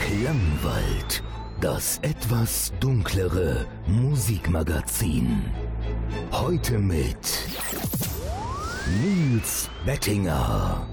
Klangwald, das etwas dunklere Musikmagazin. Heute mit Nils Bettinger.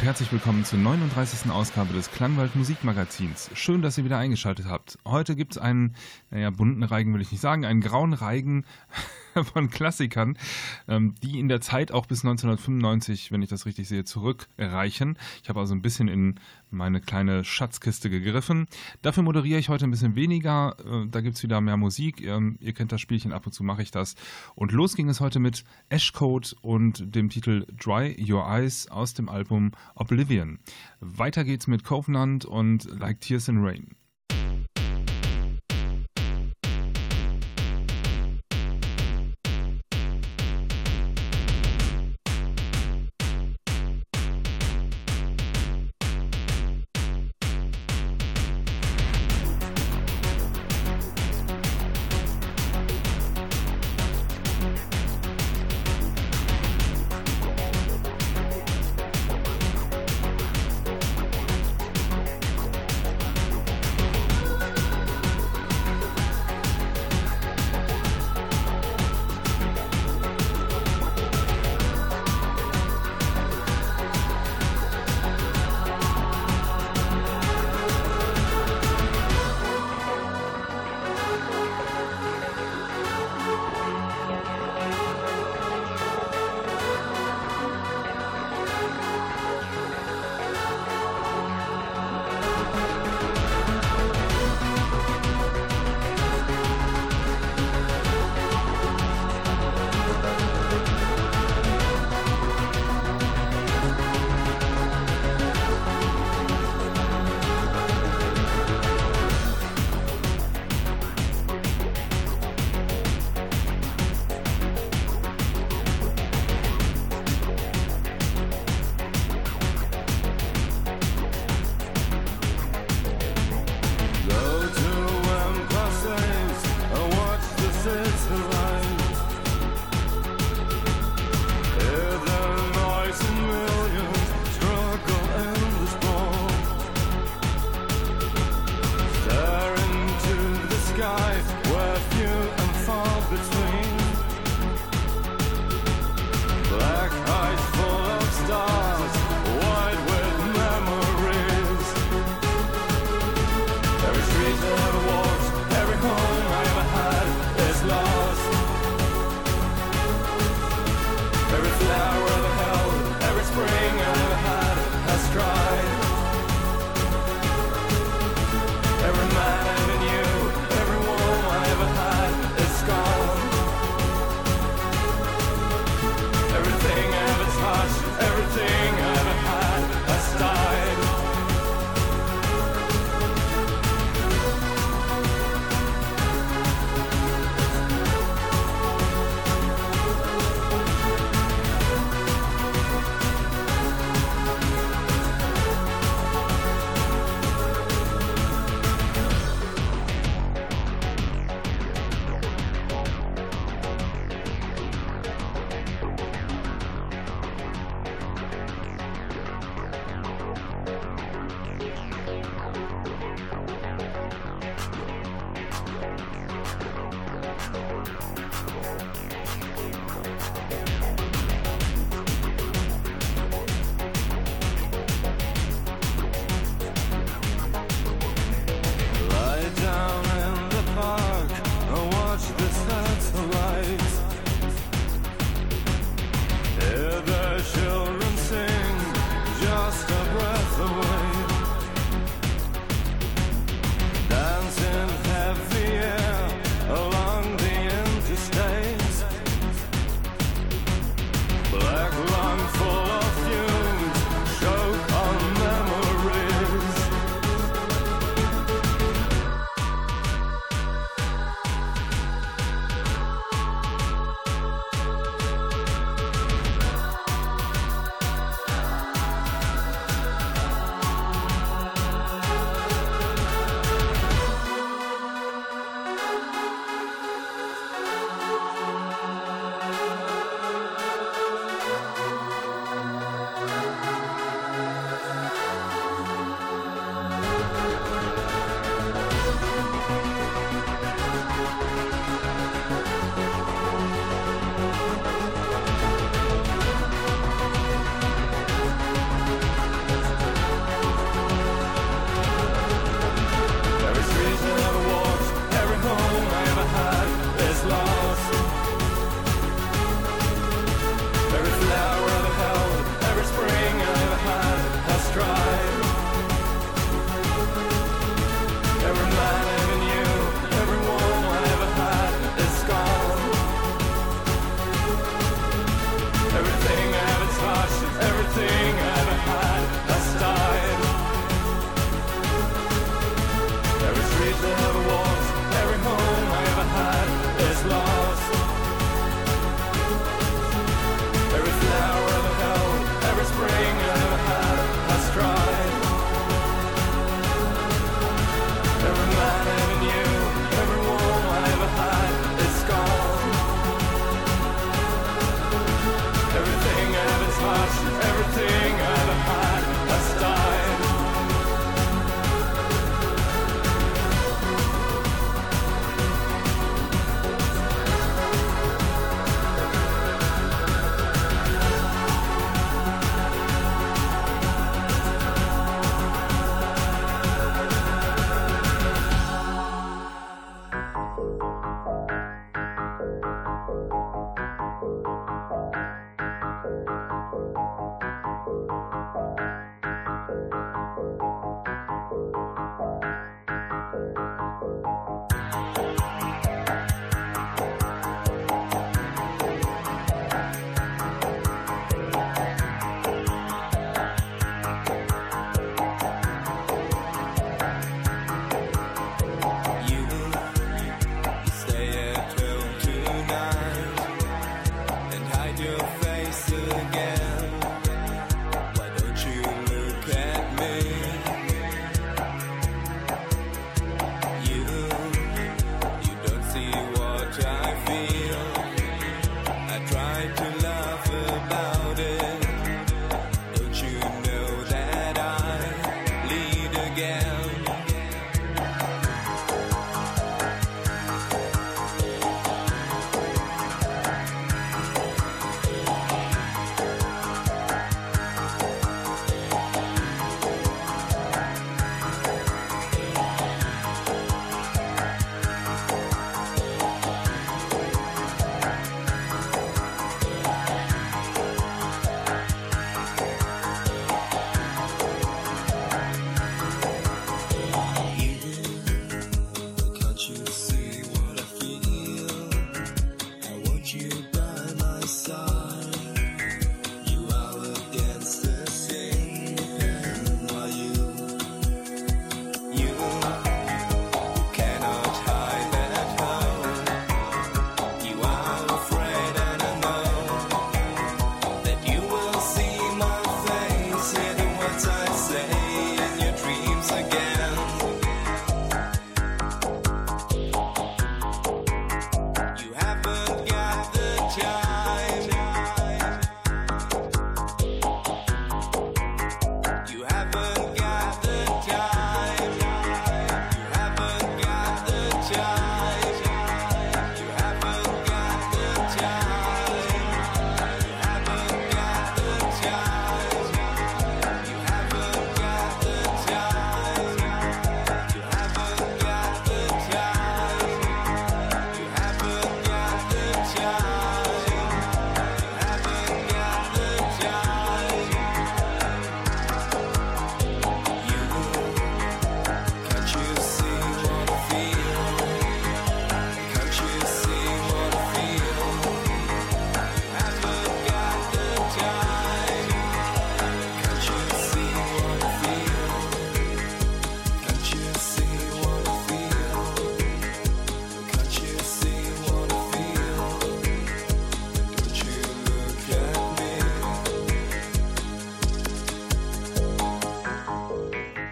Und herzlich willkommen zur 39. Ausgabe des Klangwald Musikmagazins. Schön, dass ihr wieder eingeschaltet habt. Heute gibt es einen, naja, bunten Reigen will ich nicht sagen, einen grauen Reigen von Klassikern, ähm, die in der Zeit auch bis 1995, wenn ich das richtig sehe, zurückreichen. Ich habe also ein bisschen in meine kleine Schatzkiste gegriffen. Dafür moderiere ich heute ein bisschen weniger. Äh, da gibt es wieder mehr Musik. Ähm, ihr kennt das Spielchen, ab und zu mache ich das. Und los ging es heute mit Ashcode und dem Titel Dry Your Eyes aus dem Album Oblivion. Weiter geht's mit Covenant und Like Tears in Rain.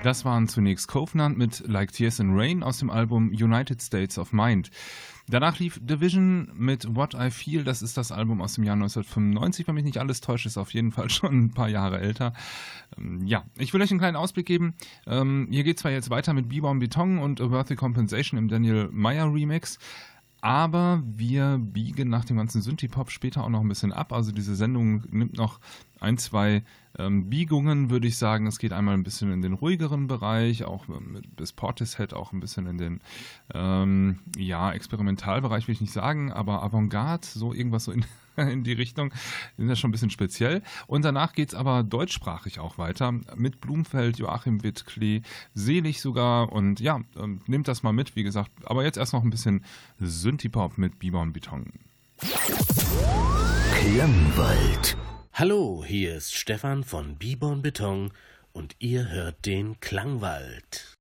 Das waren zunächst Covenant mit Like Tears in Rain aus dem Album United States of Mind. Danach lief Division mit What I Feel. Das ist das Album aus dem Jahr 1995. Wenn mich nicht alles täuscht, ist auf jeden Fall schon ein paar Jahre älter. Ähm, ja, ich will euch einen kleinen Ausblick geben. Ähm, hier geht zwar jetzt weiter mit Bieber Beton und A Worthy Compensation im Daniel Meyer Remix. Aber wir biegen nach dem ganzen Synthie-Pop später auch noch ein bisschen ab. Also diese Sendung nimmt noch ein, zwei ähm, Biegungen, würde ich sagen. Es geht einmal ein bisschen in den ruhigeren Bereich, auch mit, bis Portishead auch ein bisschen in den, ähm, ja, Experimentalbereich will ich nicht sagen, aber Avantgarde, so irgendwas so in in die Richtung. Die sind ja schon ein bisschen speziell. Und danach geht es aber deutschsprachig auch weiter mit Blumfeld, Joachim Witt, Klee, Selig sogar. Und ja, ähm, nehmt das mal mit, wie gesagt. Aber jetzt erst noch ein bisschen Synthipop mit Biber und Beton. Klangwald. Hallo, hier ist Stefan von Biber und Beton und ihr hört den Klangwald.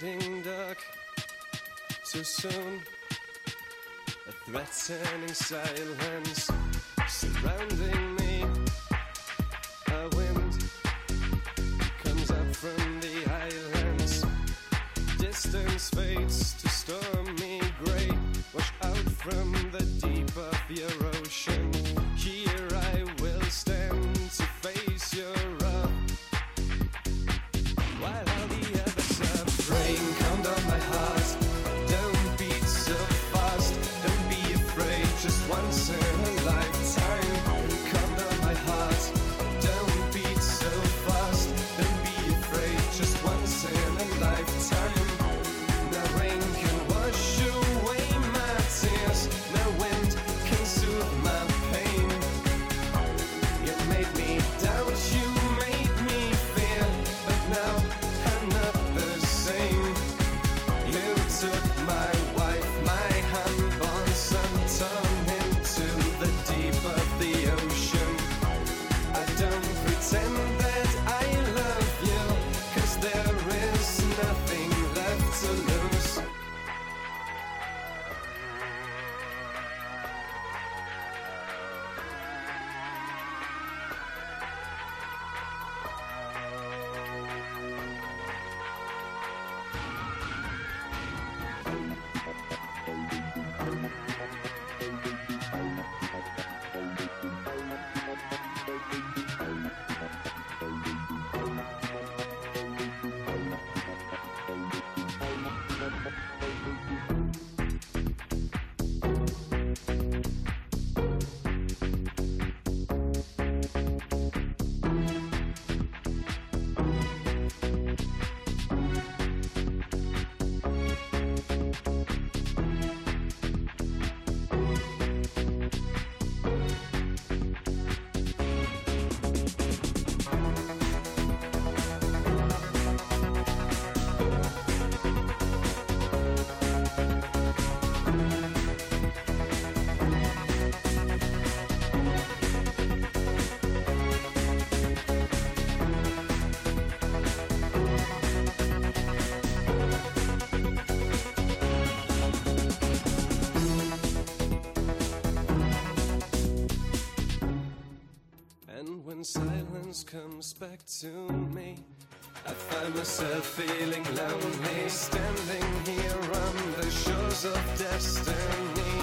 dark too soon. A threatening silence surrounding when silence comes back to me. I find myself feeling lonely, standing here on the shores of destiny.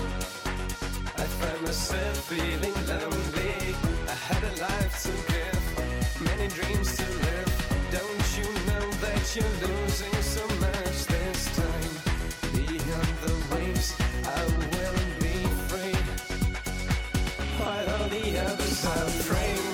I find myself feeling lonely. I had a life to give, many dreams to live. Don't you know that you're losing so much this time? Beyond the waves, I will be free. While all the others are afraid.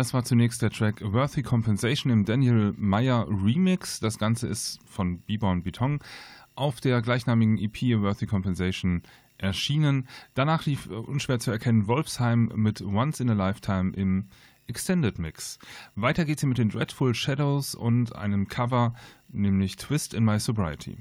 Das war zunächst der Track Worthy Compensation im Daniel Meyer Remix. Das Ganze ist von Bieber und Beton auf der gleichnamigen EP Worthy Compensation erschienen. Danach lief unschwer zu erkennen Wolfsheim mit Once in a Lifetime im Extended Mix. Weiter geht's hier mit den Dreadful Shadows und einem Cover, nämlich Twist in My Sobriety.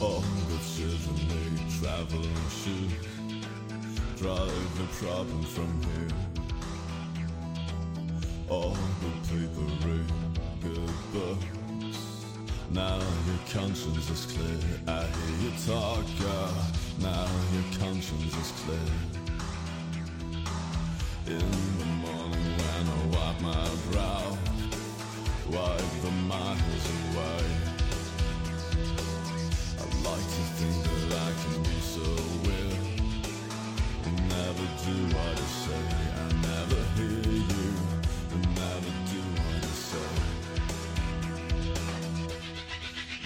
Oh, this is a traveling shoe. drive the problem from here. All the people books. Now your conscience is clear. I hear you talk, girl. Now your conscience is clear. In the morning when I wipe my brow, wipe the miles away. I'd like to think that I can be so weird never do what I say. I never hear you. You never do what I say.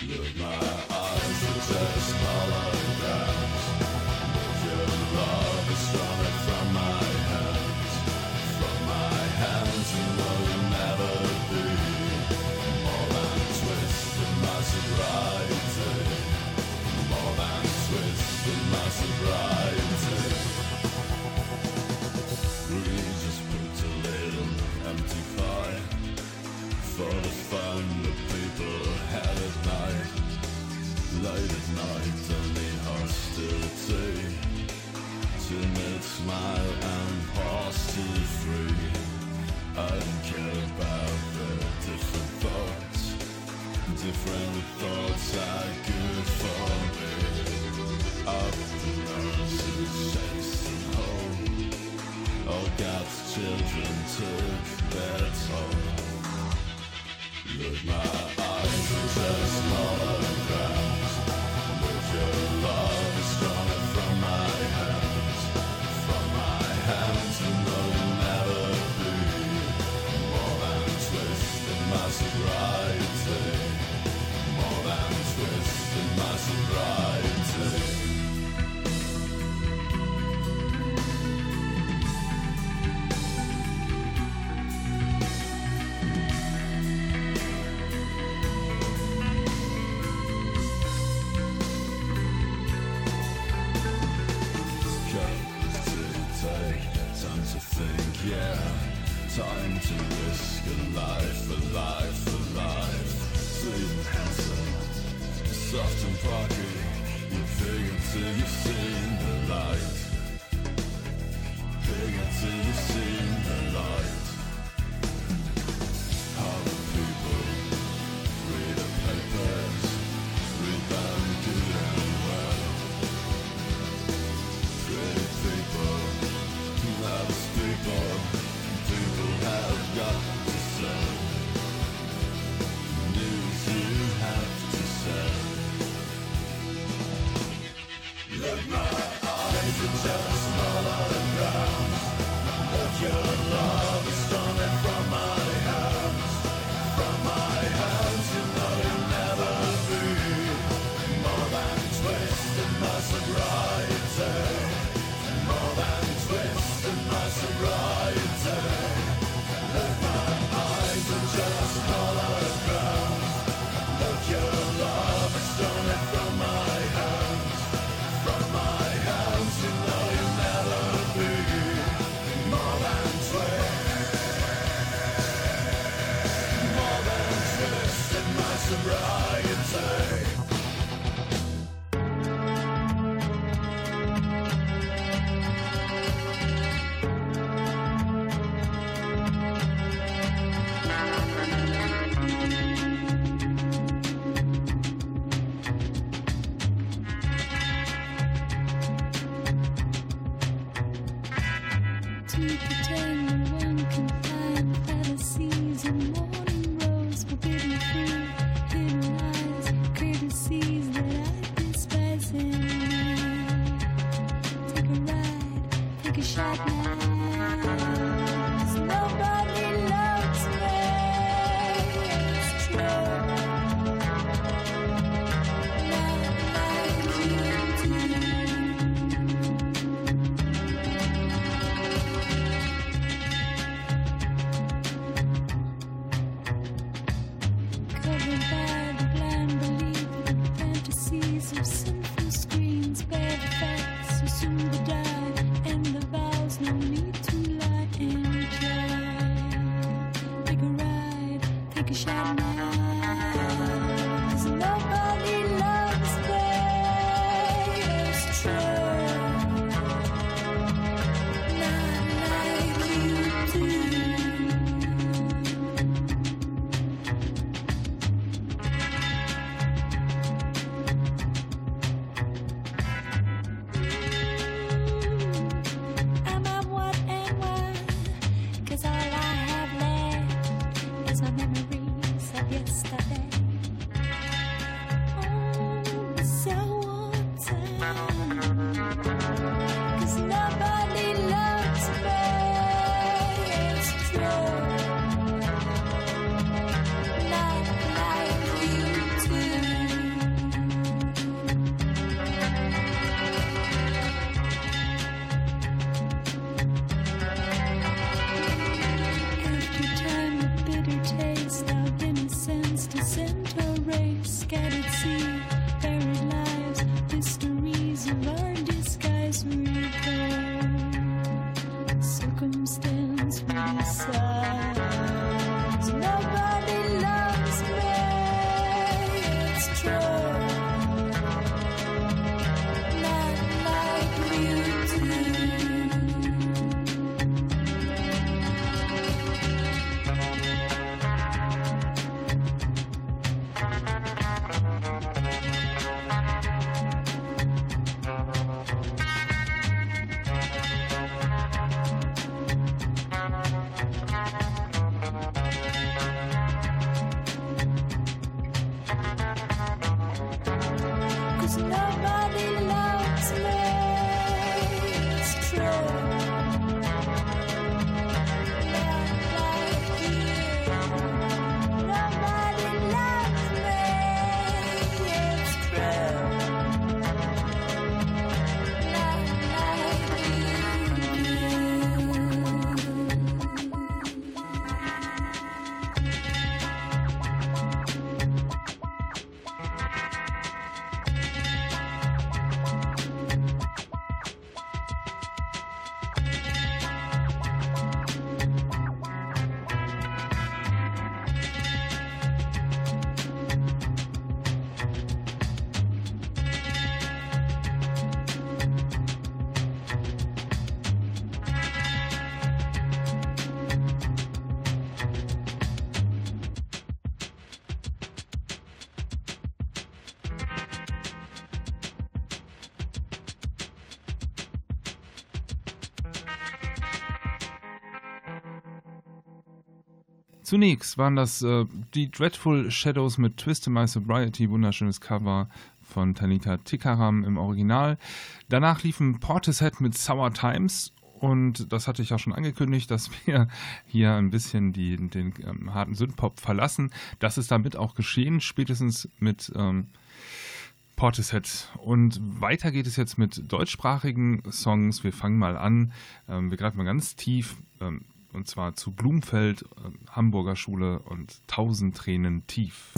Look, my eyes are just holograms. Your love is stronger. the Zunächst waren das äh, die Dreadful Shadows mit Twist My Sobriety, wunderschönes Cover von Tanita Tikaram im Original. Danach liefen Portishead mit Sour Times und das hatte ich auch schon angekündigt, dass wir hier ein bisschen die, den ähm, harten Synthpop verlassen. Das ist damit auch geschehen, spätestens mit ähm, Portishead. Und weiter geht es jetzt mit deutschsprachigen Songs. Wir fangen mal an. Ähm, wir greifen mal ganz tief. Ähm, und zwar zu Blumfeld, äh, Hamburger Schule und Tausend Tränen tief.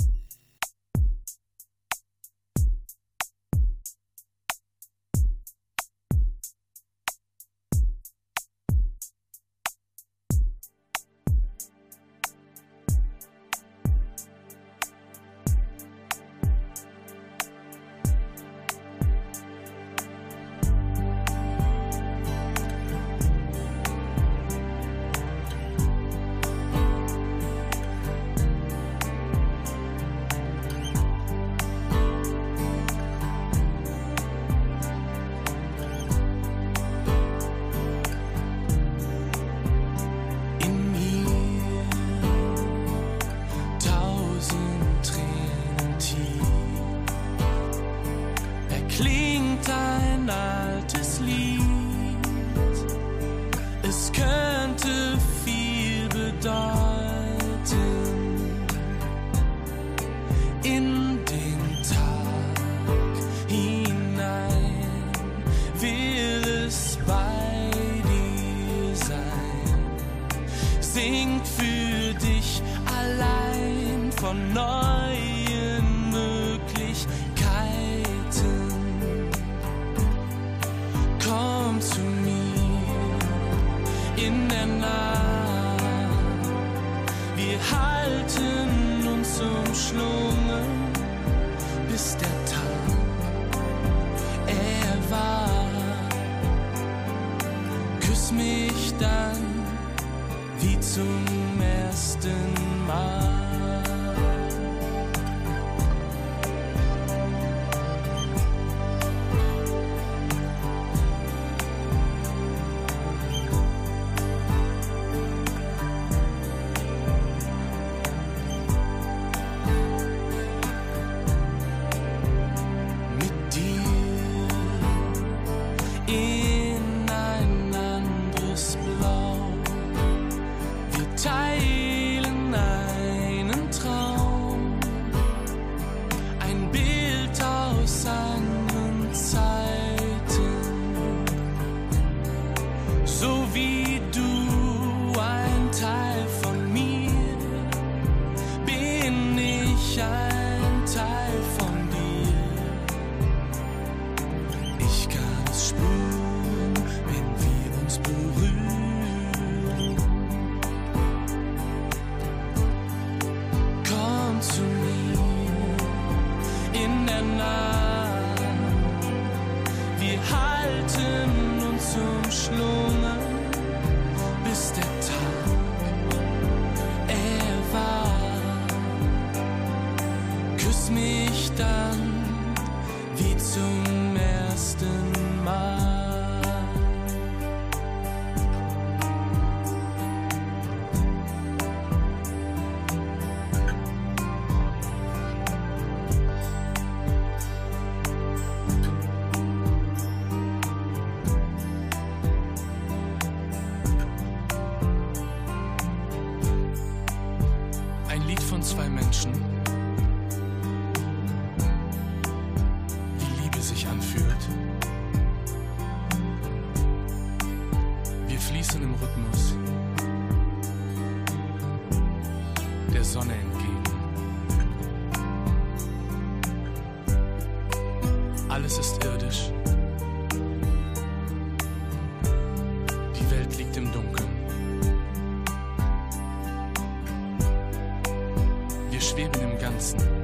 podcast.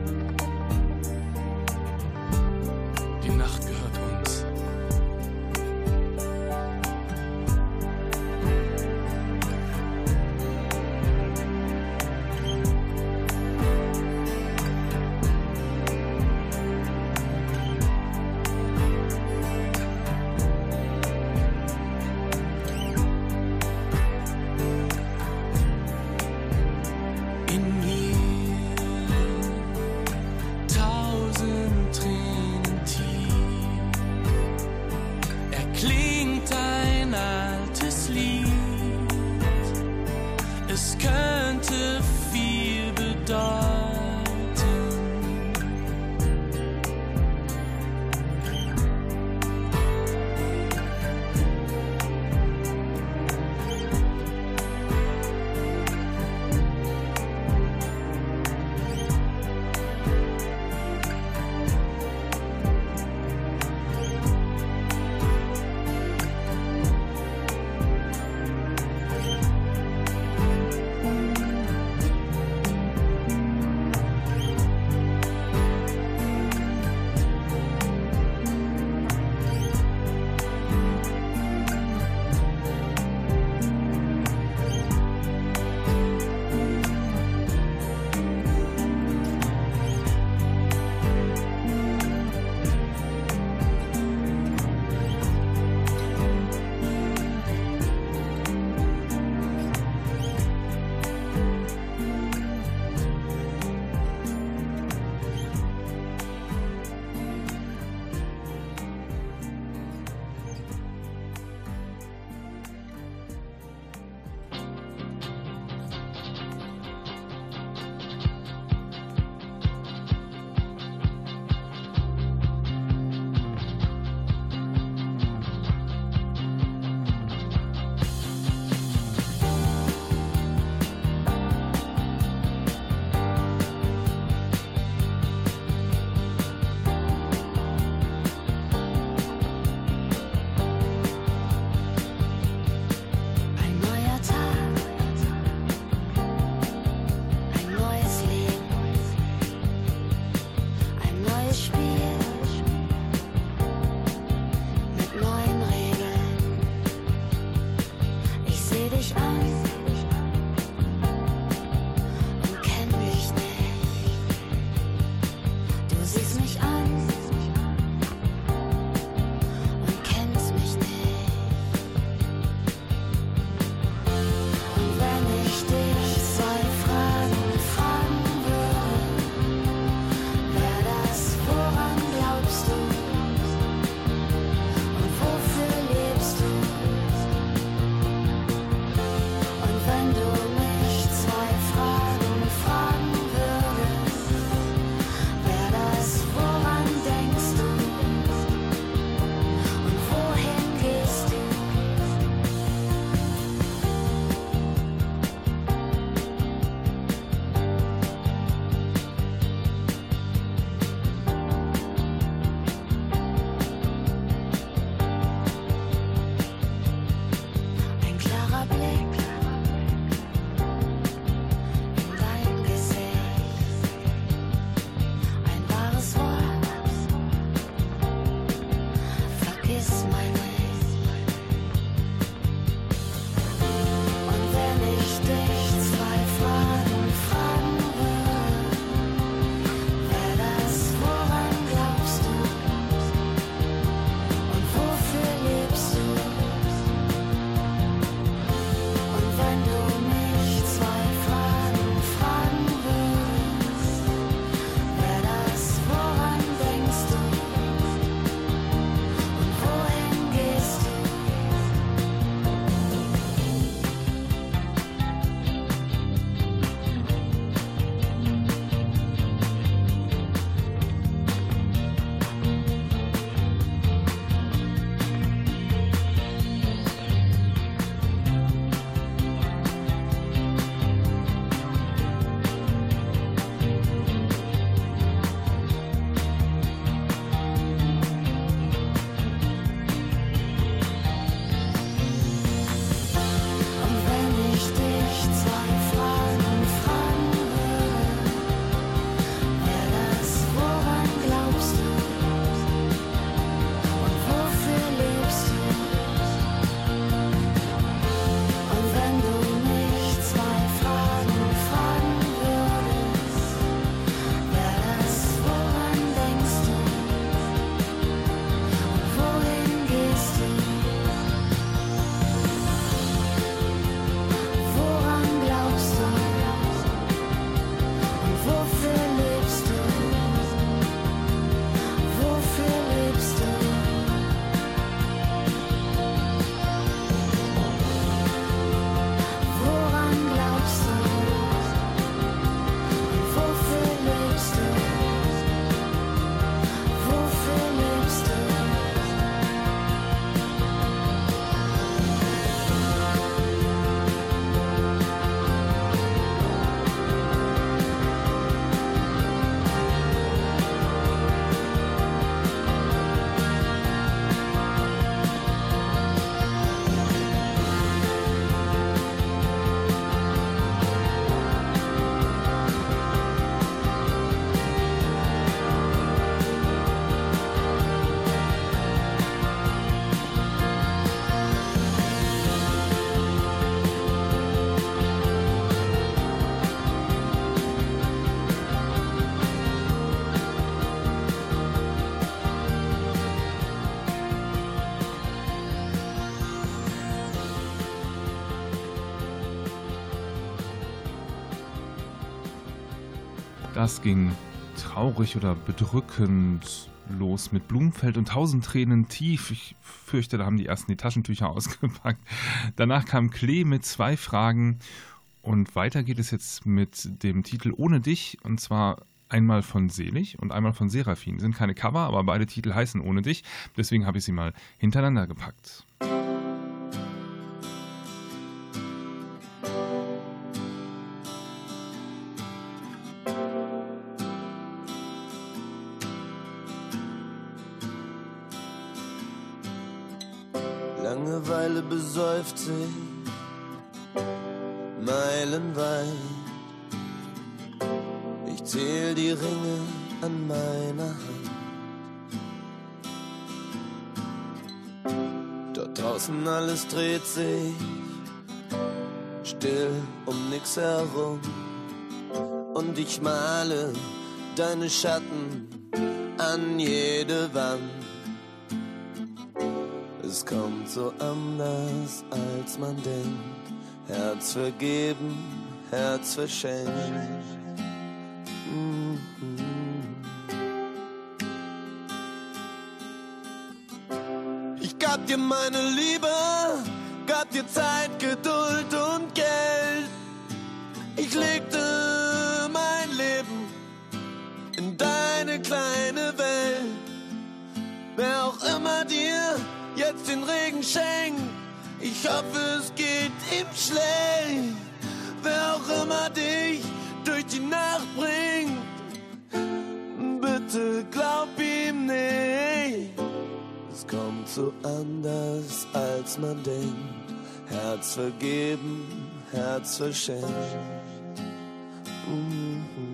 Ging traurig oder bedrückend los mit Blumenfeld und tausend Tränen tief. Ich fürchte, da haben die ersten die Taschentücher ausgepackt. Danach kam Klee mit zwei Fragen und weiter geht es jetzt mit dem Titel Ohne dich und zwar einmal von Selig und einmal von Seraphin. Sind keine Cover, aber beide Titel heißen Ohne dich. Deswegen habe ich sie mal hintereinander gepackt. Langeweile besäuft sich meilenweit. Ich zähl die Ringe an meiner Hand. Dort draußen alles dreht sich still um nix herum. Und ich male deine Schatten an jede Wand. Es kommt so anders, als man denkt. Herz vergeben, Herz verschenkt. Ich gab dir meine Liebe, gab dir Zeit, Geduld und Geld. Ich legte mein Leben in deine kleine Welt. Wer auch immer dir den Regen schenkt, ich hoffe, es geht ihm schlecht. Wer auch immer dich durch die Nacht bringt, bitte glaub ihm nicht. Es kommt so anders, als man denkt. Herz vergeben, Herz verschenkt. Mhm. Es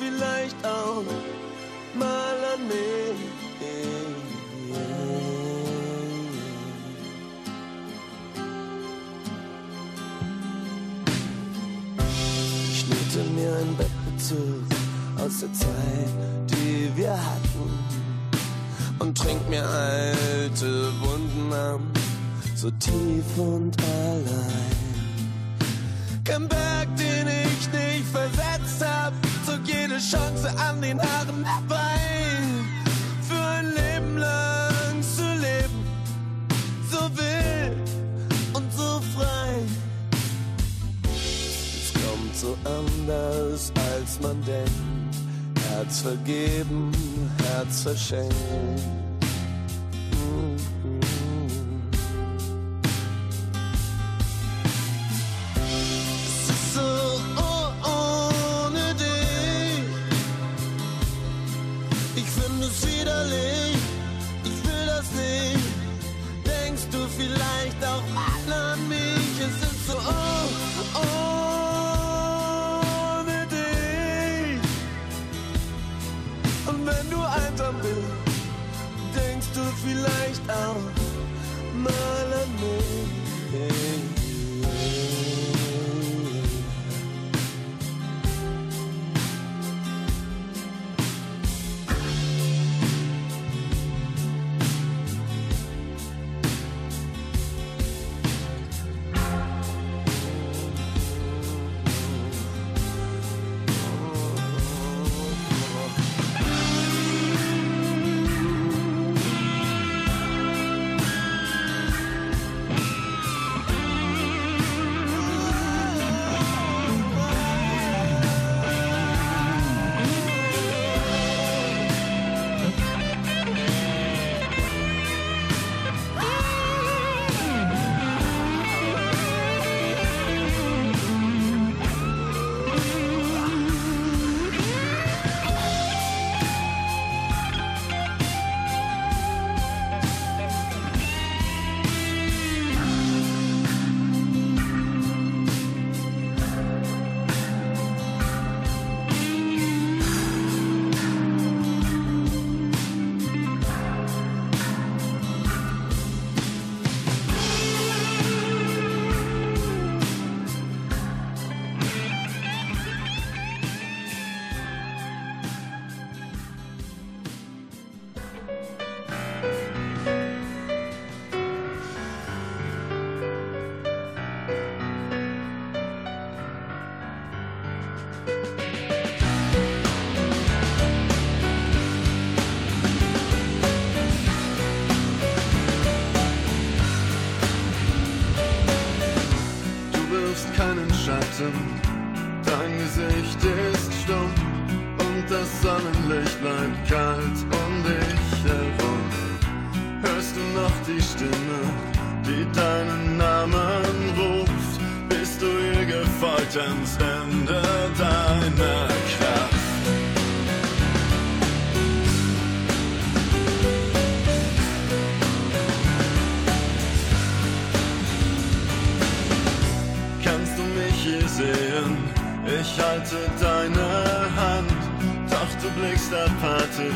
vielleicht auch mal an mich. Ich schnitte mir ein Bettbezug aus der Zeit, die wir hatten. Und trink mir alte Wunden an, so tief und allein. Vergeben, Herz verschenkt.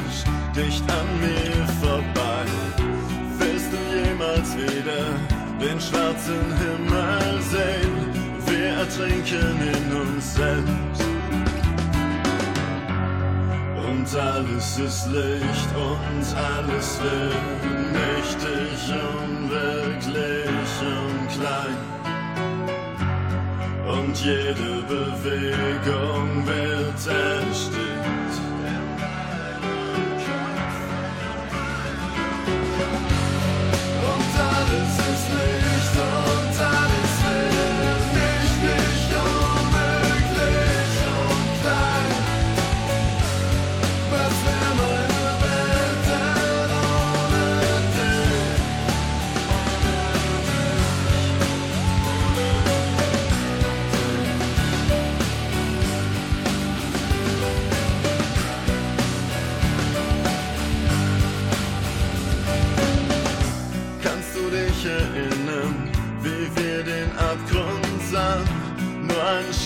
Apathisch dicht an mir vorbei. Willst du jemals wieder den schwarzen Himmel sehen? Wir ertrinken in uns selbst. Und alles ist Licht und alles wird nichtig, unwirklich und klein. Und jede Bewegung wird erstickt.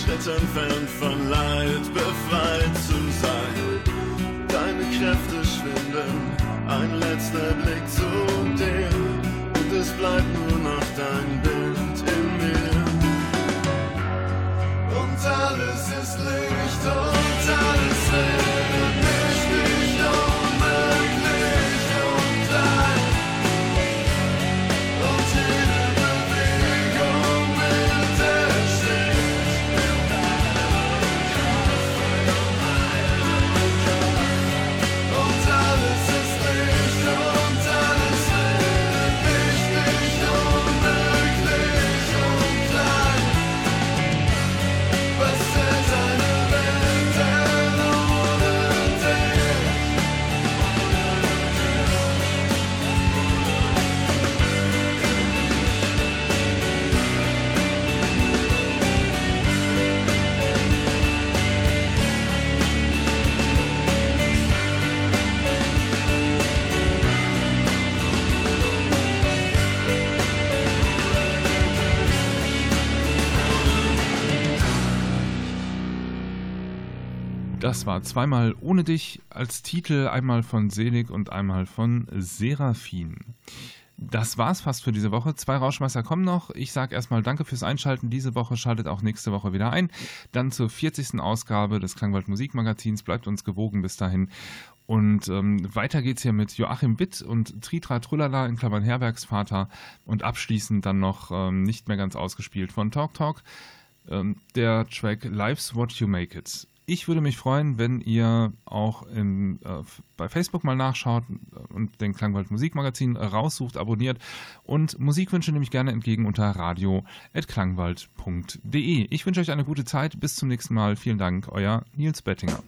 Schritt entfernt von Leid befreit zu sein. Deine Kräfte schwinden, ein letzter Blick zu dir. Und es bleibt nur noch dein Bild Das war zweimal ohne dich als Titel, einmal von Selig und einmal von Seraphin. Das war's fast für diese Woche. Zwei Rauschmeister kommen noch. Ich sage erstmal Danke fürs Einschalten. Diese Woche schaltet auch nächste Woche wieder ein. Dann zur 40. Ausgabe des Klangwald Musikmagazins. Bleibt uns gewogen bis dahin. Und ähm, weiter geht's hier mit Joachim Witt und Tritra Trullala in Klammern Herbergsvater. Und abschließend dann noch ähm, nicht mehr ganz ausgespielt von Talk Talk. Ähm, der Track Life's What You Make It. Ich würde mich freuen, wenn ihr auch im, äh, bei Facebook mal nachschaut und den Klangwald Musikmagazin raussucht, abonniert und Musikwünsche nehme ich gerne entgegen unter radio.klangwald.de. Ich wünsche euch eine gute Zeit. Bis zum nächsten Mal. Vielen Dank. Euer Nils Bettinger.